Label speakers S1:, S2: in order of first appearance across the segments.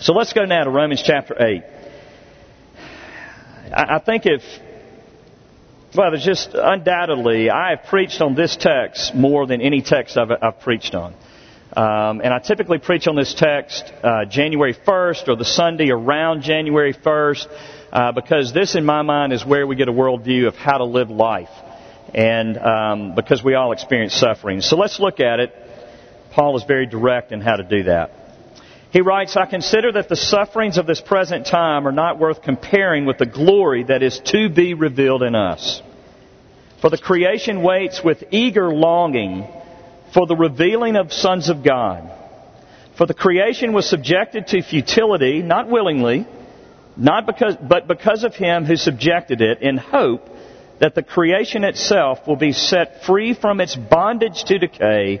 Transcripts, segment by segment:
S1: So let's go now to Romans chapter 8. I think if, well, there's just undoubtedly, I have preached on this text more than any text I've, I've preached on. Um, and I typically preach on this text uh, January 1st or the Sunday around January 1st uh, because this, in my mind, is where we get a worldview of how to live life. And um, because we all experience suffering. So let's look at it. Paul is very direct in how to do that. He writes, I consider that the sufferings of this present time are not worth comparing with the glory that is to be revealed in us. For the creation waits with eager longing for the revealing of sons of God. For the creation was subjected to futility, not willingly, not because, but because of him who subjected it in hope that the creation itself will be set free from its bondage to decay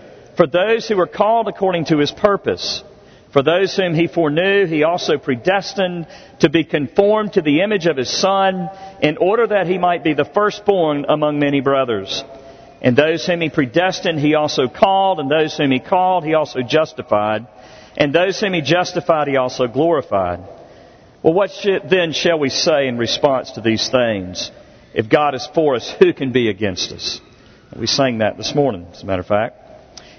S1: for those who were called according to his purpose. For those whom he foreknew, he also predestined to be conformed to the image of his Son, in order that he might be the firstborn among many brothers. And those whom he predestined, he also called, and those whom he called, he also justified, and those whom he justified, he also glorified. Well, what then shall we say in response to these things? If God is for us, who can be against us? We sang that this morning, as a matter of fact.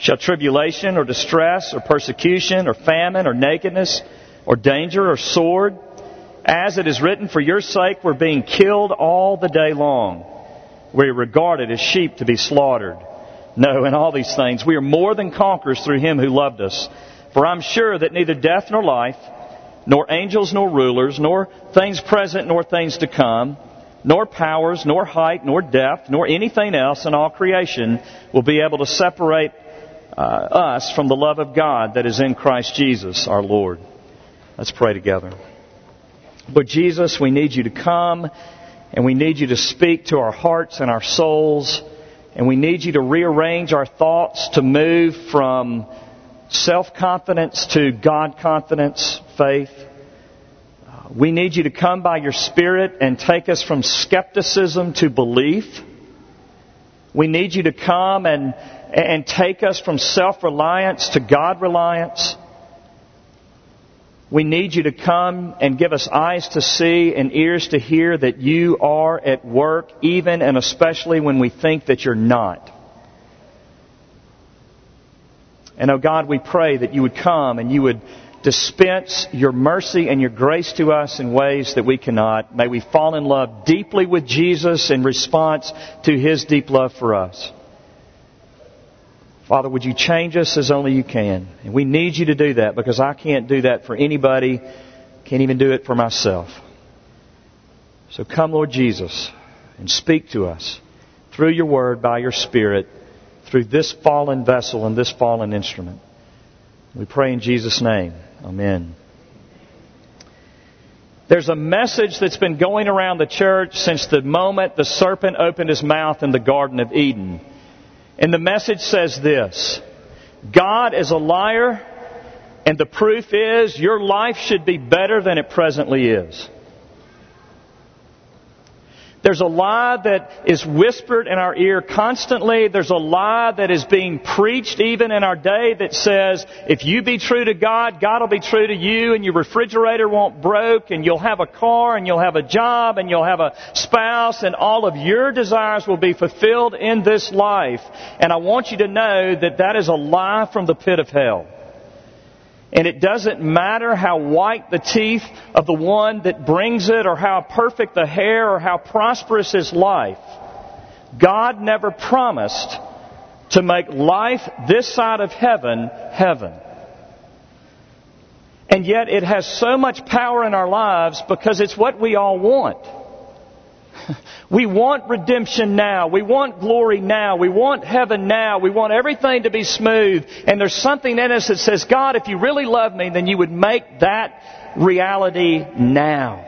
S1: Shall tribulation or distress or persecution or famine or nakedness or danger or sword? As it is written, for your sake we're being killed all the day long. We're regarded as sheep to be slaughtered. No, in all these things we are more than conquerors through him who loved us. For I'm sure that neither death nor life, nor angels nor rulers, nor things present nor things to come, nor powers, nor height, nor depth, nor anything else in all creation will be able to separate uh, us from the love of God that is in Christ Jesus our Lord. Let's pray together. But Jesus, we need you to come and we need you to speak to our hearts and our souls and we need you to rearrange our thoughts to move from self-confidence to God confidence, faith. We need you to come by your Spirit and take us from skepticism to belief. We need you to come and and take us from self reliance to God reliance. We need you to come and give us eyes to see and ears to hear that you are at work, even and especially when we think that you're not. And oh God, we pray that you would come and you would dispense your mercy and your grace to us in ways that we cannot. May we fall in love deeply with Jesus in response to his deep love for us. Father, would you change us as only you can? And we need you to do that because I can't do that for anybody, can't even do it for myself. So come, Lord Jesus, and speak to us through your word, by your Spirit, through this fallen vessel and this fallen instrument. We pray in Jesus' name. Amen. There's a message that's been going around the church since the moment the serpent opened his mouth in the Garden of Eden. And the message says this God is a liar, and the proof is your life should be better than it presently is. There's a lie that is whispered in our ear constantly. There's a lie that is being preached even in our day that says, if you be true to God, God will be true to you and your refrigerator won't broke and you'll have a car and you'll have a job and you'll have a spouse and all of your desires will be fulfilled in this life. And I want you to know that that is a lie from the pit of hell. And it doesn't matter how white the teeth of the one that brings it, or how perfect the hair, or how prosperous his life. God never promised to make life this side of heaven, heaven. And yet it has so much power in our lives because it's what we all want. We want redemption now. We want glory now. We want heaven now. We want everything to be smooth. And there's something in us that says, God, if you really love me, then you would make that reality now.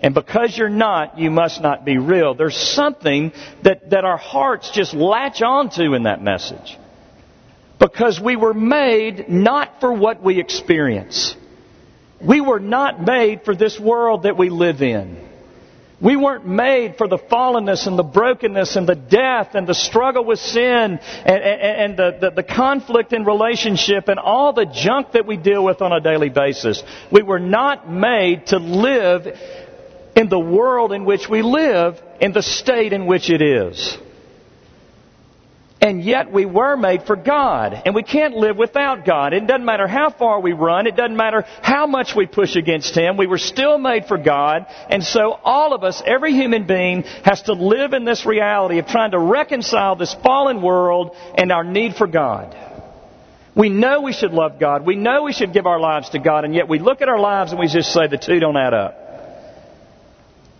S1: And because you're not, you must not be real. There's something that, that our hearts just latch onto in that message. Because we were made not for what we experience. We were not made for this world that we live in. We weren't made for the fallenness and the brokenness and the death and the struggle with sin and, and, and the, the, the, conflict in relationship and all the junk that we deal with on a daily basis. We were not made to live in the world in which we live in the state in which it is. And yet we were made for God. And we can't live without God. It doesn't matter how far we run. It doesn't matter how much we push against Him. We were still made for God. And so all of us, every human being, has to live in this reality of trying to reconcile this fallen world and our need for God. We know we should love God. We know we should give our lives to God. And yet we look at our lives and we just say the two don't add up.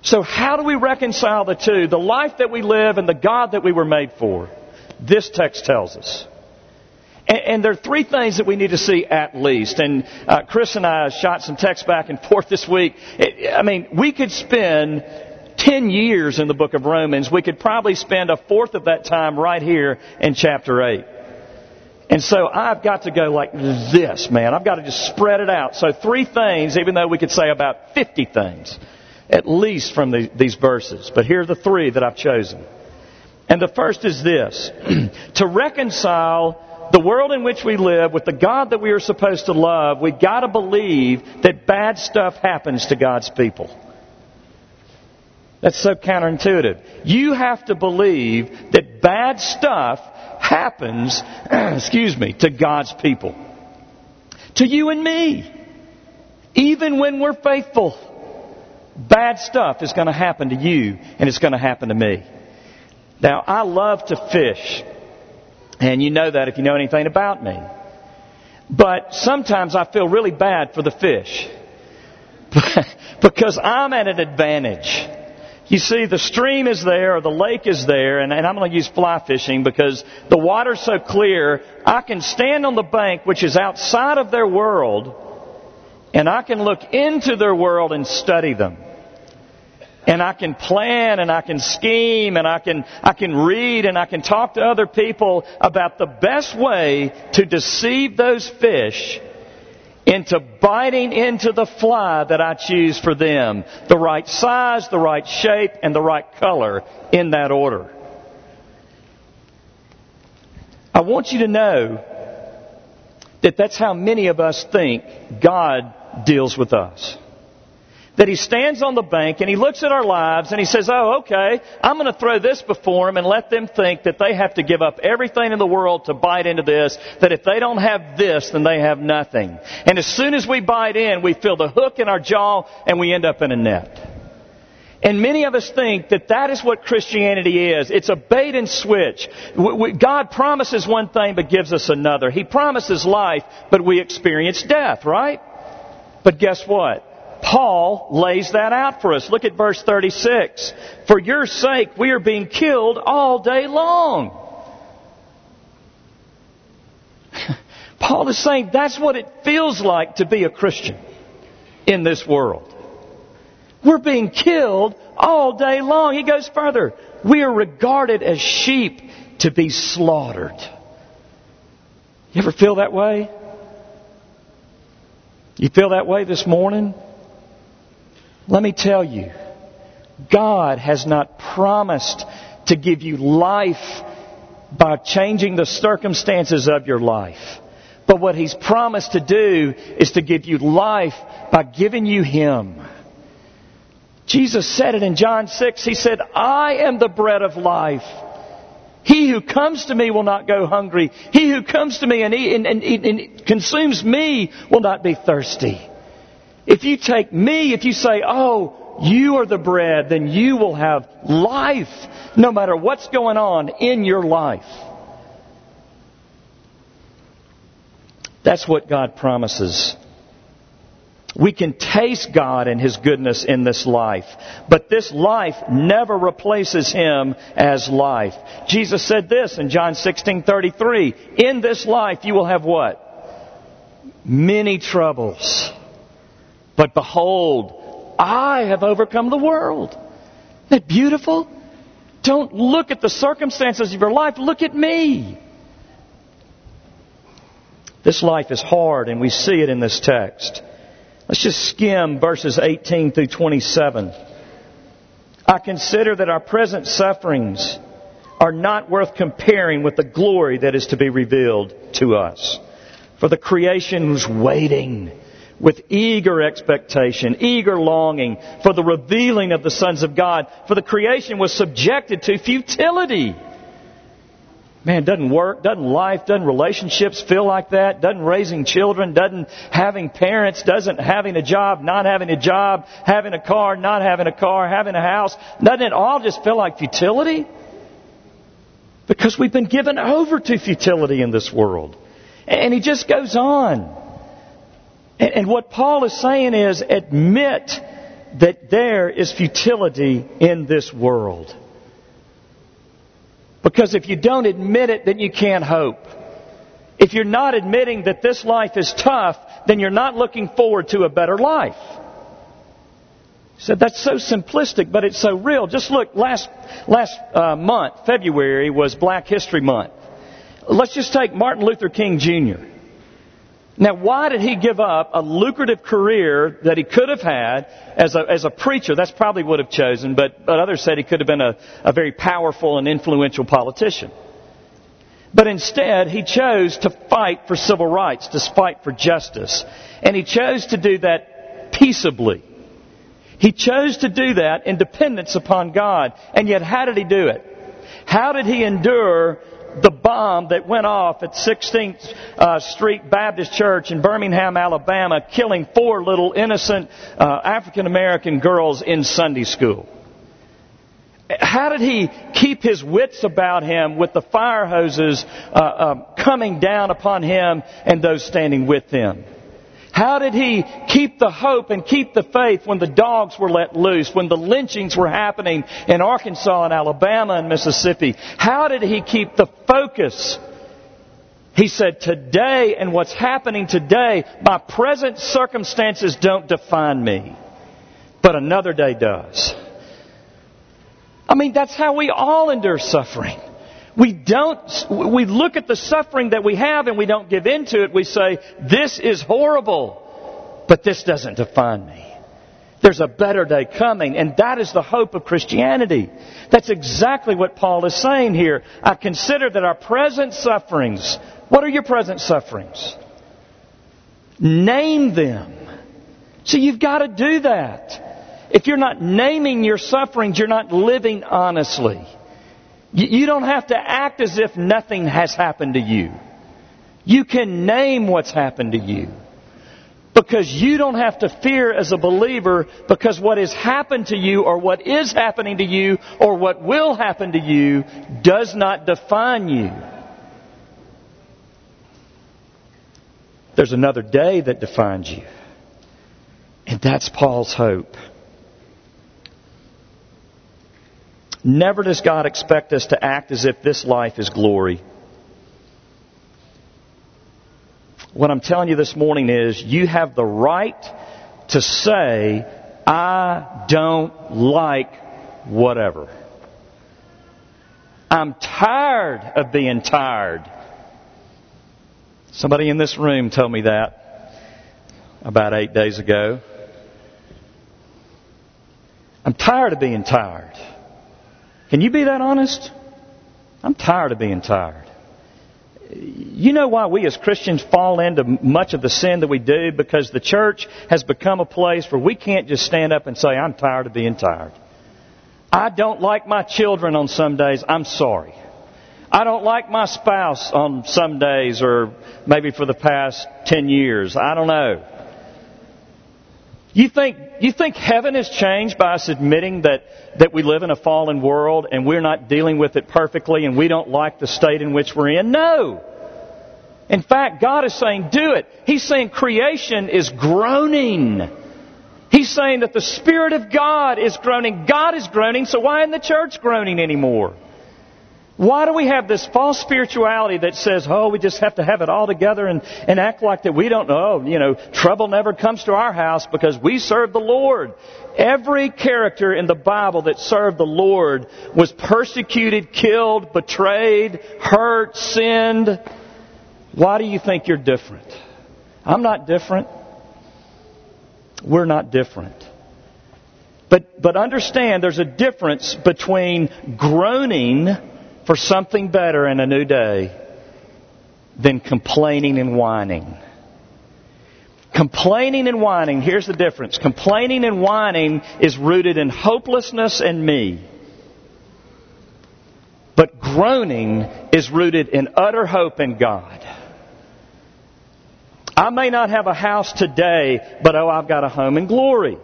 S1: So how do we reconcile the two? The life that we live and the God that we were made for. This text tells us. And, and, there are three things that we need to see at least. And uh, Chris and I shot some text back and forth this week. It, I mean, we could spend 10 years in the book of Romans. We could probably spend a fourth of that time right here in chapter 8. And so I've got to go like this, man. I've got to just spread it out. So three things, even though we could say about 50 things, at least from the, these verses. But here are the three that I've chosen. And the first is this to reconcile the world in which we live with the God that we are supposed to love, we've got to believe that bad stuff happens to God's people. That's so counterintuitive. You have to believe that bad stuff happens, excuse me, to God's people. To you and me. Even when we're faithful, bad stuff is going to happen to you and it's going to happen to me. Now, I love to fish. And you know that if you know anything about me. But sometimes I feel really bad for the fish. because I'm at an advantage. You see, the stream is there, or the lake is there, and, and I'm going to use fly fishing because the water's so clear, I can stand on the bank, which is outside of their world, and I can look into their world and study them and I can plan and I can scheme and I can, I can read and I can talk to other people about the best way to deceive those fish into biting into the fly that I choose for them. The right size, the right shape, and the right color in that order. I want you to know that that's how many of us think God deals with us that he stands on the bank and he looks at our lives and he says, Oh, okay, I'm going to throw this before them and let them think that they have to give up everything in the world to bite into this, that if they don't have this, then they have nothing. And as soon as we bite in, we feel the hook in our jaw and we end up in a net. And many of us think that that is what Christianity is. It's a bait and switch. God promises one thing but gives us another. He promises life, but we experience death, right? But guess what? Paul lays that out for us. Look at verse 36. For your sake, we are being killed all day long. Paul is saying that's what it feels like to be a Christian in this world. We're being killed all day long. He goes further. We are regarded as sheep to be slaughtered. You ever feel that way? You feel that way this morning? Let me tell you, God has not promised to give you life by changing the circumstances of your life. But what He's promised to do is to give you life by giving you Him. Jesus said it in John 6. He said, I am the bread of life. He who comes to me will not go hungry. He who comes to me and, eat, and, and, and consumes me will not be thirsty. If you take me, if you say, oh, you are the bread, then you will have life no matter what's going on in your life. That's what God promises. We can taste God and His goodness in this life, but this life never replaces Him as life. Jesus said this in John 16:33, "In this life you will have what? Many troubles. But behold, I have overcome the world." Isn't that beautiful? Don't look at the circumstances of your life, look at me. This life is hard, and we see it in this text. Let's just skim verses 18 through 27. I consider that our present sufferings are not worth comparing with the glory that is to be revealed to us. For the creation was waiting with eager expectation, eager longing for the revealing of the sons of God. For the creation was subjected to futility Man, doesn't work, doesn't life, doesn't relationships feel like that? Doesn't raising children, doesn't having parents, doesn't having a job, not having a job, having a car, not having a car, having a house, doesn't it all just feel like futility? Because we've been given over to futility in this world. And he just goes on. And what Paul is saying is admit that there is futility in this world. Because if you don't admit it, then you can't hope. If you're not admitting that this life is tough, then you're not looking forward to a better life. He said that's so simplistic, but it's so real. Just look, last last uh, month, February was Black History Month. Let's just take Martin Luther King Jr. Now, why did he give up a lucrative career that he could have had as a, as a preacher? That's probably would have chosen, but, but others said he could have been a, a very powerful and influential politician. But instead, he chose to fight for civil rights, to fight for justice. And he chose to do that peaceably. He chose to do that in dependence upon God. And yet, how did he do it? How did he endure the bomb that went off at 16th uh, Street Baptist Church in Birmingham, Alabama, killing four little innocent uh, African American girls in Sunday school. How did he keep his wits about him with the fire hoses uh, uh coming down upon him and those standing with him? How did he keep the hope and keep the faith when the dogs were let loose, when the lynchings were happening in Arkansas and Alabama and Mississippi? How did he keep the focus? He said, today and what's happening today, my present circumstances don't define me, but another day does. I mean, that's how we all endure suffering. We don't, we look at the suffering that we have and we don't give into it. We say, this is horrible, but this doesn't define me. There's a better day coming, and that is the hope of Christianity. That's exactly what Paul is saying here. I consider that our present sufferings, what are your present sufferings? Name them. See, you've got to do that. If you're not naming your sufferings, you're not living honestly. You don't have to act as if nothing has happened to you. You can name what's happened to you. Because you don't have to fear as a believer because what has happened to you or what is happening to you or what will happen to you does not define you. There's another day that defines you. And that's Paul's hope. Never does God expect us to act as if this life is glory. What I'm telling you this morning is you have the right to say, I don't like whatever. I'm tired of being tired. Somebody in this room told me that about eight days ago. I'm tired of being tired. Can you be that honest? I'm tired of being tired. You know why we as Christians fall into much of the sin that we do? Because the church has become a place where we can't just stand up and say, I'm tired of being tired. I don't like my children on some days. I'm sorry. I don't like my spouse on some days or maybe for the past 10 years. I don't know. You think, you think heaven has changed by us admitting that, that we live in a fallen world and we're not dealing with it perfectly and we don't like the state in which we're in? No. In fact, God is saying, do it. He's saying creation is groaning. He's saying that the Spirit of God is groaning. God is groaning, so why isn't the church groaning anymore? Why do we have this false spirituality that says, oh, we just have to have it all together and, and act like that we don't know, you know, trouble never comes to our house because we serve the Lord. Every character in the Bible that served the Lord was persecuted, killed, betrayed, hurt, sinned. Why do you think you're different? I'm not different. We're not different. But, but understand there's a difference between groaning for something better in a new day than complaining and whining. Complaining and whining, here's the difference. Complaining and whining is rooted in hopelessness and me. But groaning is rooted in utter hope in God. I may not have a house today, but oh, I've got a home in glory.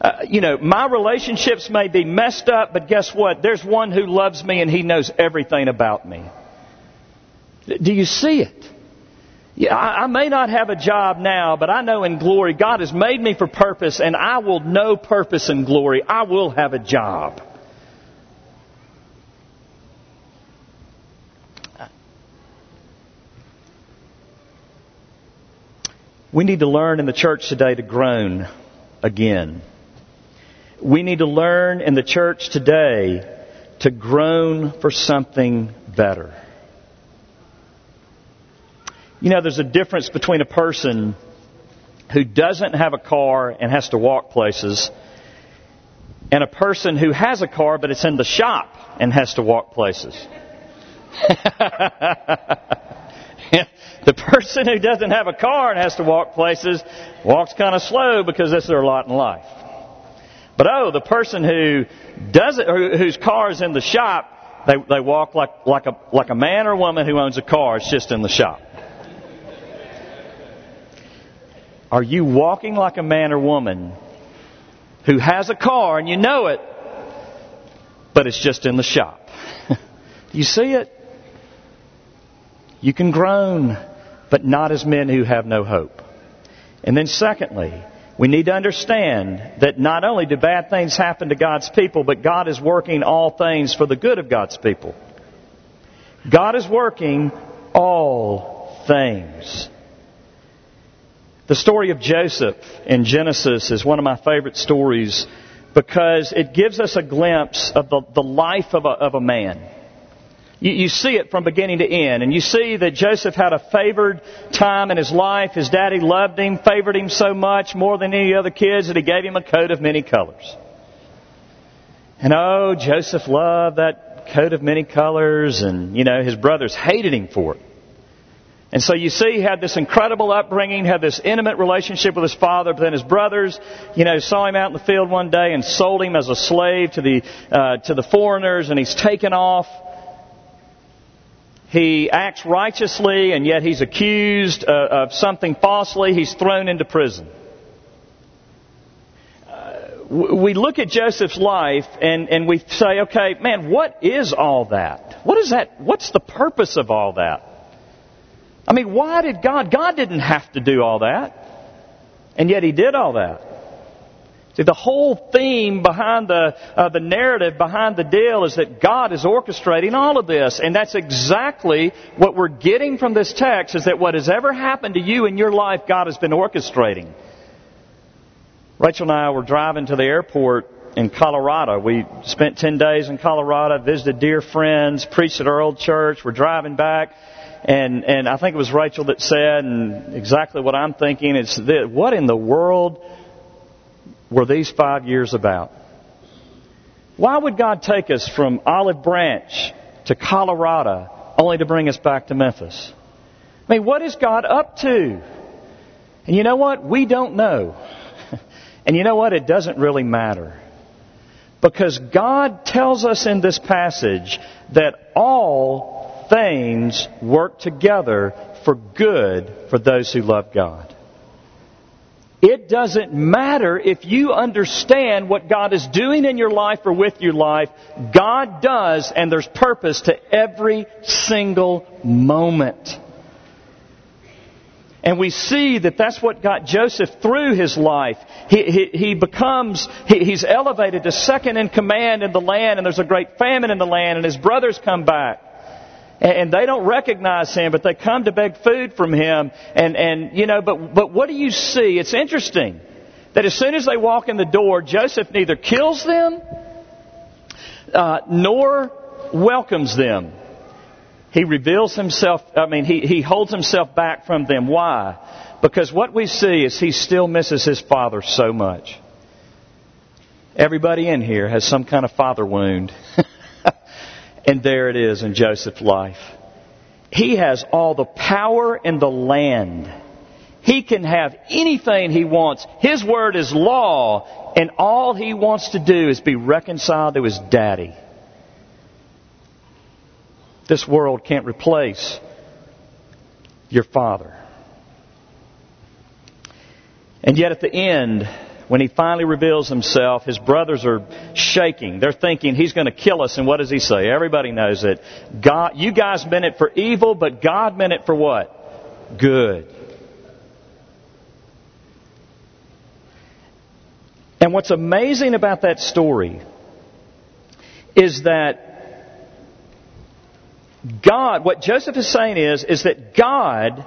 S1: Uh, you know, my relationships may be messed up, but guess what? There's one who loves me and he knows everything about me. Do you see it? Yeah, I, I may not have a job now, but I know in glory God has made me for purpose and I will know purpose and glory. I will have a job. We need to learn in the church today to groan again. We need to learn in the church today to groan for something better. You know, there's a difference between a person who doesn't have a car and has to walk places and a person who has a car but it's in the shop and has to walk places. the person who doesn't have a car and has to walk places walks kind of slow because that's their lot in life. But oh, the person who does it, whose car is in the shop, they, they walk like, like, a, like a man or woman who owns a car. It's just in the shop. Are you walking like a man or woman who has a car and you know it, but it's just in the shop? you see it? You can groan, but not as men who have no hope. And then secondly, we need to understand that not only do bad things happen to God's people, but God is working all things for the good of God's people. God is working all things. The story of Joseph in Genesis is one of my favorite stories because it gives us a glimpse of the, the life of a, of a man. You, you see it from beginning to end. And you see that Joseph had a favored time in his life. His daddy loved him, favored him so much, more than any other kids, that he gave him a coat of many colors. And oh, Joseph loved that coat of many colors, and, you know, his brothers hated him for it. And so you see, he had this incredible upbringing, had this intimate relationship with his father, but then his brothers, you know, saw him out in the field one day and sold him as a slave to the, uh, to the foreigners, and he's taken off. He acts righteously and yet he's accused uh, of something falsely. He's thrown into prison. Uh, we look at Joseph's life and, and we say, okay, man, what is all that? What is that? What's the purpose of all that? I mean, why did God? God didn't have to do all that. And yet He did all that. See, the whole theme behind the, uh, the narrative behind the deal is that God is orchestrating all of this. And that's exactly what we're getting from this text is that what has ever happened to you in your life, God has been orchestrating. Rachel and I were driving to the airport in Colorado. We spent 10 days in Colorado, visited dear friends, preached at our old church. We're driving back. And, and I think it was Rachel that said, and exactly what I'm thinking is that what in the world were these five years about? Why would God take us from Olive Branch to Colorado only to bring us back to Memphis? I mean, what is God up to? And you know what? We don't know. And you know what? It doesn't really matter. Because God tells us in this passage that all things work together for good for those who love God. It doesn't matter if you understand what God is doing in your life or with your life. God does, and there's purpose to every single moment. And we see that that's what got Joseph through his life. He, he, he becomes, he, he's elevated to second in command in the land, and there's a great famine in the land, and his brothers come back. And they don't recognize him, but they come to beg food from him. And, and you know, but, but what do you see? It's interesting that as soon as they walk in the door, Joseph neither kills them uh, nor welcomes them. He reveals himself, I mean, he, he holds himself back from them. Why? Because what we see is he still misses his father so much. Everybody in here has some kind of father wound. and there it is in Joseph's life. He has all the power in the land. He can have anything he wants. His word is law, and all he wants to do is be reconciled to his daddy. This world can't replace your father. And yet at the end, when he finally reveals himself, his brothers are shaking. They're thinking he's going to kill us. And what does he say? Everybody knows it. God, you guys meant it for evil, but God meant it for what? Good. And what's amazing about that story is that God, what Joseph is saying is, is that God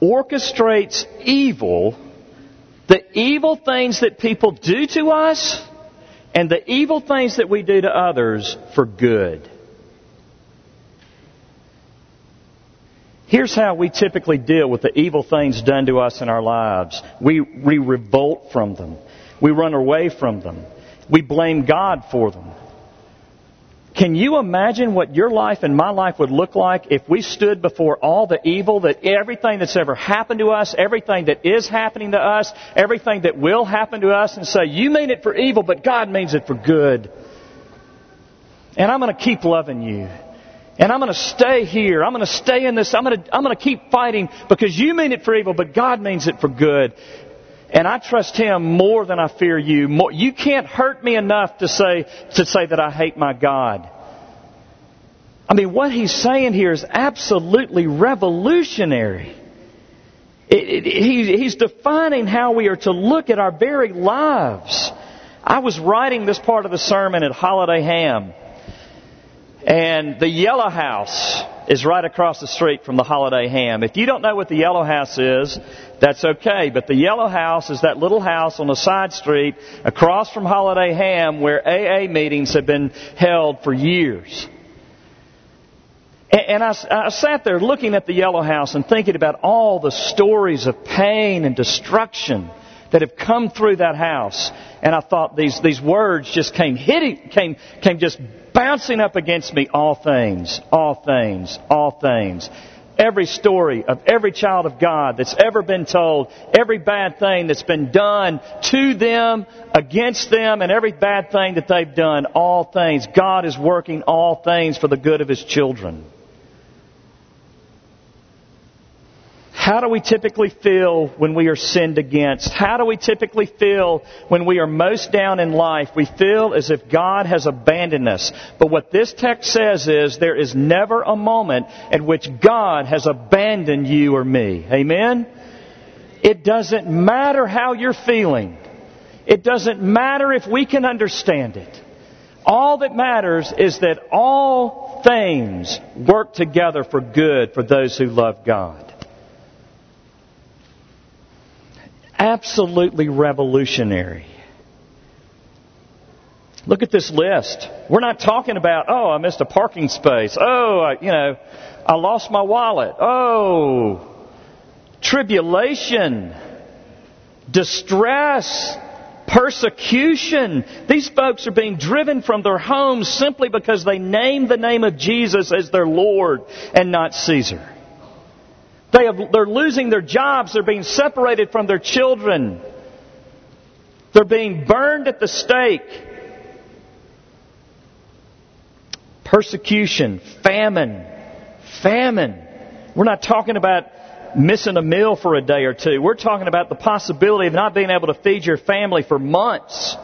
S1: orchestrates evil, the evil things that people do to us, and the evil things that we do to others for good. Here's how we typically deal with the evil things done to us in our lives. We, we revolt from them. We run away from them. We blame God for them. Can you imagine what your life and my life would look like if we stood before all the evil that everything that's ever happened to us, everything that is happening to us, everything that will happen to us and say, you mean it for evil, but God means it for good. And I'm going to keep loving you. And I'm going to stay here. I'm going to stay in this. I'm going to, I'm going to keep fighting because you mean it for evil, but God means it for good. And I trust Him more than I fear you. More, you can't hurt me enough to say, to say that I hate my God. I mean, what He's saying here is absolutely revolutionary. It, it, he, he's defining how we are to look at our very lives. I was writing this part of the sermon at Holiday Ham. And the Yellow House is right across the street from the Holiday Ham. If you don't know what the Yellow House is, that's okay. But the Yellow House is that little house on a side street across from Holiday Ham where AA meetings have been held for years. And I, I, sat there looking at the Yellow House and thinking about all the stories of pain and destruction that have come through that house. And I thought these, these words just came hitting, came, came just bouncing up against me. All things, all things, all things. Every story of every child of God that's ever been told, every bad thing that's been done to them, against them, and every bad thing that they've done, all things. God is working all things for the good of His children. How do we typically feel when we are sinned against? How do we typically feel when we are most down in life? We feel as if God has abandoned us. But what this text says is there is never a moment at which God has abandoned you or me. Amen? It doesn't matter how you're feeling. It doesn't matter if we can understand it. All that matters is that all things work together for good for those who love God. Absolutely revolutionary. Look at this list. We're not talking about, oh, I missed a parking space. Oh, I, you know, I lost my wallet. Oh, tribulation, distress, Persecution. These folks are being driven from their homes simply because they name the name of Jesus as their Lord and not Caesar. They have, they're losing their jobs. They're being separated from their children. They're being burned at the stake. Persecution, famine, famine. We're not talking about missing a meal for a day or two. We're talking about the possibility of not being able to feed your family for months.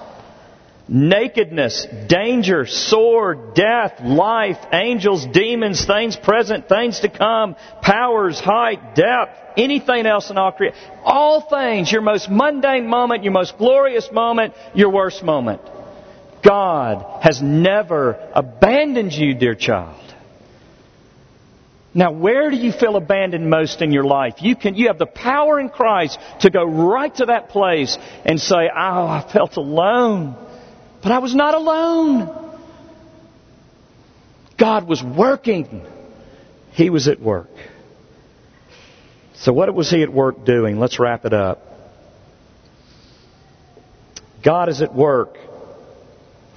S1: Nakedness, danger, sword, death, life, angels, demons, things present, things to come, powers, height, depth, anything else in all creation. All things, your most mundane moment, your most glorious moment, your worst moment. God has never abandoned you, dear child. Now, where do you feel abandoned most in your life? You can, you have the power in Christ to go right to that place and say, Oh, I felt alone. But I was not alone. God was working. He was at work. So what was He at work doing? Let's wrap it up. God is at work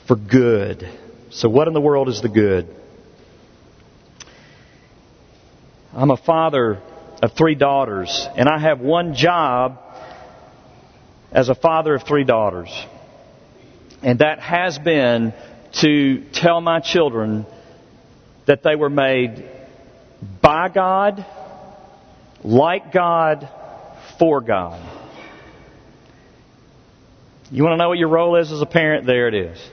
S1: for good. So what in the world is the good? I'm a father of three daughters, and I have one job as a father of three daughters. And that has been to tell my children that they were made by God, like God, for God. You want to know what your role is as a parent? There it is.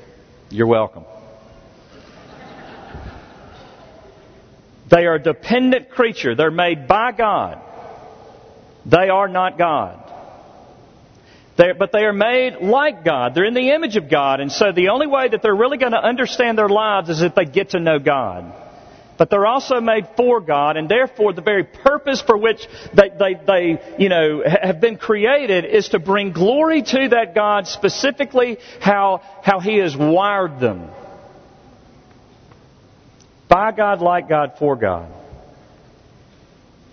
S1: You're welcome. They are a dependent creature. They're made by God. They are not God. They're, but they are made like God. They're in the image of God. And so the only way that they're really going to understand their lives is if they get to know God. But they're also made for God, and therefore the very purpose for which they, they, they, you know, have been created is to bring glory to that God, specifically how, how He has wired them by God, like God, for God.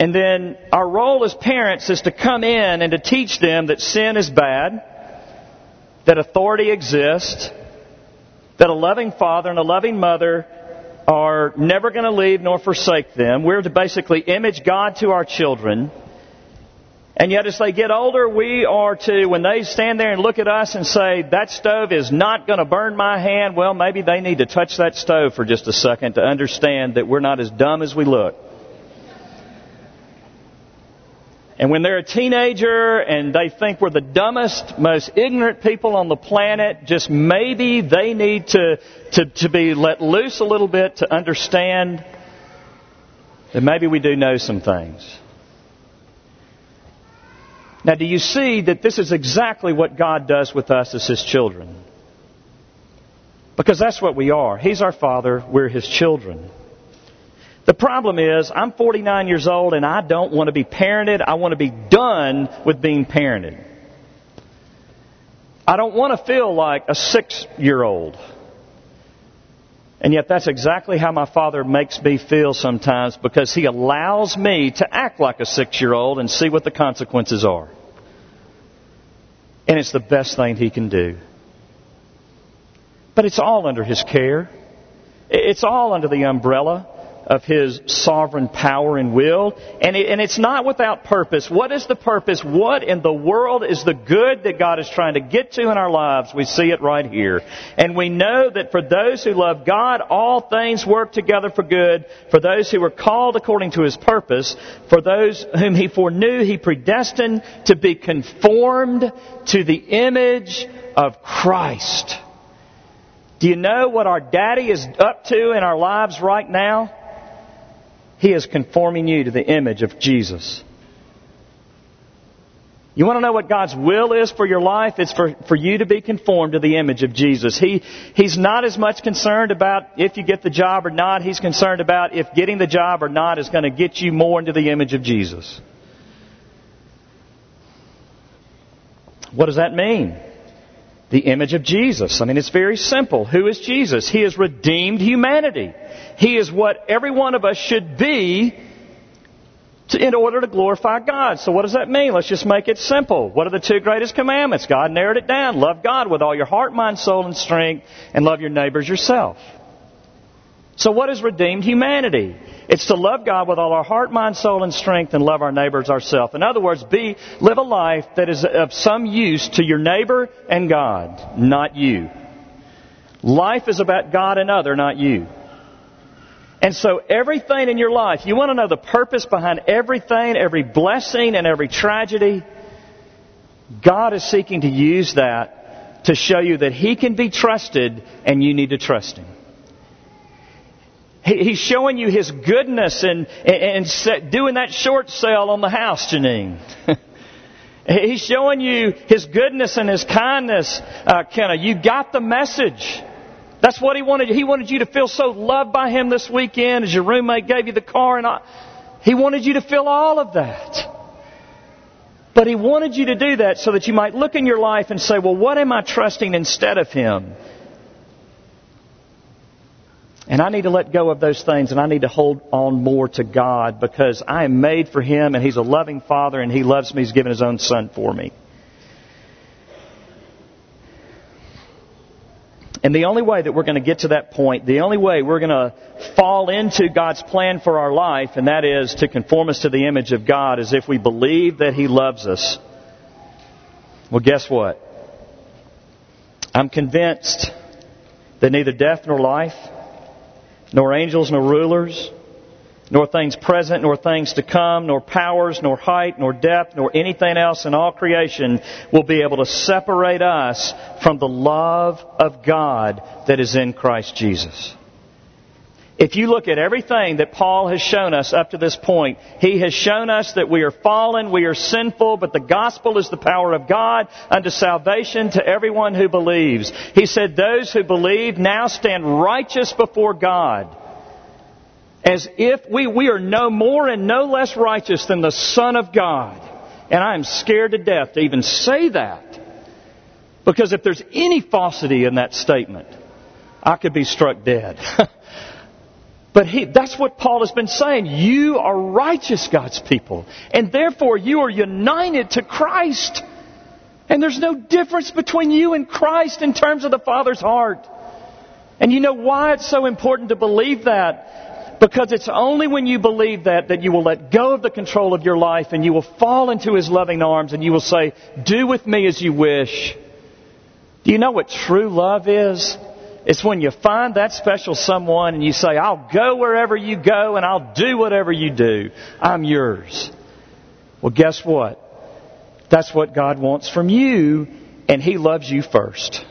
S1: And then our role as parents is to come in and to teach them that sin is bad, that authority exists, that a loving father and a loving mother are never going to leave nor forsake them. We're to basically image God to our children. And yet, as they get older, we are to, when they stand there and look at us and say, that stove is not going to burn my hand, well, maybe they need to touch that stove for just a second to understand that we're not as dumb as we look. And when they're a teenager and they think we're the dumbest, most ignorant people on the planet, just maybe they need to, to, to be let loose a little bit to understand that maybe we do know some things. Now, do you see that this is exactly what God does with us as His children? Because that's what we are. He's our Father, we're His children. The problem is, I'm 49 years old and I don't want to be parented. I want to be done with being parented. I don't want to feel like a six year old. And yet that's exactly how my father makes me feel sometimes because he allows me to act like a six year old and see what the consequences are. And it's the best thing he can do. But it's all under his care. It's all under the umbrella of His sovereign power and will. And, it, and it's not without purpose. What is the purpose? What in the world is the good that God is trying to get to in our lives? We see it right here. And we know that for those who love God, all things work together for good. For those who were called according to His purpose. For those whom He foreknew, He predestined to be conformed to the image of Christ. Do you know what our daddy is up to in our lives right now? He is conforming you to the image of Jesus. You want to know what God's will is for your life? It's for, for you to be conformed to the image of Jesus. He, he's not as much concerned about if you get the job or not. He's concerned about if getting the job or not is going to get you more into the image of Jesus. What does that mean? The image of Jesus. I mean, it's very simple. Who is Jesus? He has redeemed humanity. He is what every one of us should be in order to glorify God. So what does that mean? Let's just make it simple. What are the two greatest commandments? God narrowed it down. Love God with all your heart, mind, soul, and strength, and love your neighbors yourself. So what is redeemed humanity? It's to love God with all our heart, mind, soul, and strength and love our neighbors ourselves. In other words, be, live a life that is of some use to your neighbor and God, not you. Life is about God and other, not you. And so everything in your life, you want to know the purpose behind everything, every blessing and every tragedy? God is seeking to use that to show you that He can be trusted and you need to trust Him. He's showing you His goodness and, and, and doing that short sale on the house, Janine. He's showing you His goodness and His kindness, uh, Kenna. You got the message. That's what he wanted. He wanted you to feel so loved by him this weekend as your roommate gave you the car and I, he wanted you to feel all of that. But he wanted you to do that so that you might look in your life and say, well, what am I trusting instead of him? And I need to let go of those things and I need to hold on more to God because I am made for Him and He's a loving Father and He loves me. He's given His own Son for me. And the only way that we're going to get to that point, the only way we're going to fall into God's plan for our life, and that is to conform us to the image of God, is if we believe that He loves us. Well, guess what? I'm convinced that neither death nor life, nor angels nor rulers, nor things present, nor things to come, nor powers, nor height, nor depth, nor anything else in all creation will be able to separate us from the love of God that is in Christ Jesus. If you look at everything that Paul has shown us up to this point, he has shown us that we are fallen, we are sinful, but the gospel is the power of God unto salvation to everyone who believes. He said, Those who believe now stand righteous before God as if we, we are no more and no less righteous than the Son of God. And I am scared to death to even say that. Because if there's any falsity in that statement, I could be struck dead. but he, that's what Paul has been saying. You are righteous, God's people. And therefore you are united to Christ. And there's no difference between you and Christ in terms of the Father's heart. And you know why it's so important to believe that? Because it's only when you believe that that you will let go of the control of your life and you will fall into His loving arms and you will say, Do with me as you wish. Do you know what true love is? It's when you find that special someone and you say, I'll go wherever you go and I'll do whatever you do. I'm yours. Well, guess what? That's what God wants from you, and He loves you first.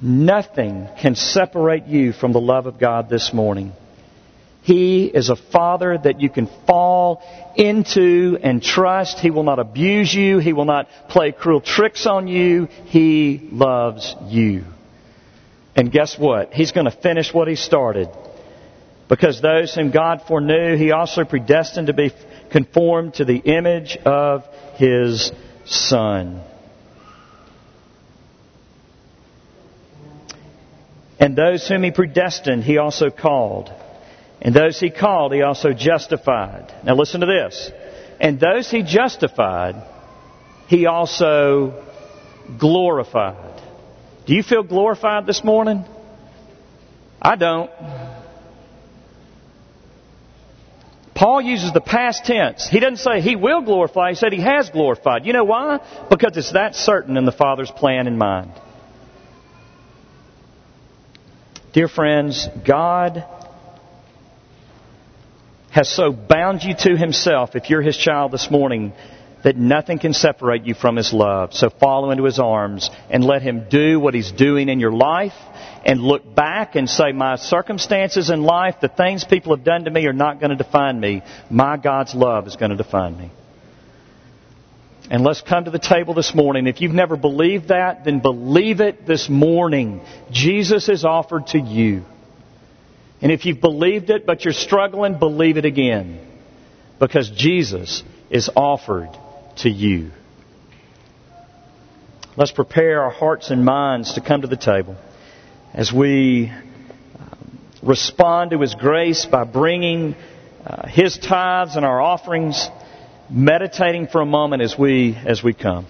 S1: Nothing can separate you from the love of God this morning. He is a father that you can fall into and trust. He will not abuse you. He will not play cruel tricks on you. He loves you. And guess what? He's going to finish what he started. Because those whom God foreknew, he also predestined to be conformed to the image of his Son. And those whom he predestined, he also called. And those he called, he also justified. Now listen to this. And those he justified, he also glorified. Do you feel glorified this morning? I don't. Paul uses the past tense. He doesn't say he will glorify, he said he has glorified. You know why? Because it's that certain in the Father's plan and mind. Dear friends, God has so bound you to Himself, if you're His child this morning, that nothing can separate you from His love. So follow into His arms and let Him do what He's doing in your life and look back and say, my circumstances in life, the things people have done to me are not going to define me. My God's love is going to define me. And let's come to the table this morning. If you've never believed that, then believe it this morning. Jesus is offered to you. And if you've believed it but you're struggling, believe it again. Because Jesus is offered to you. Let's prepare our hearts and minds to come to the table as we um, respond to His grace by bringing uh, His tithes and our offerings, meditating for a moment as we, as we come.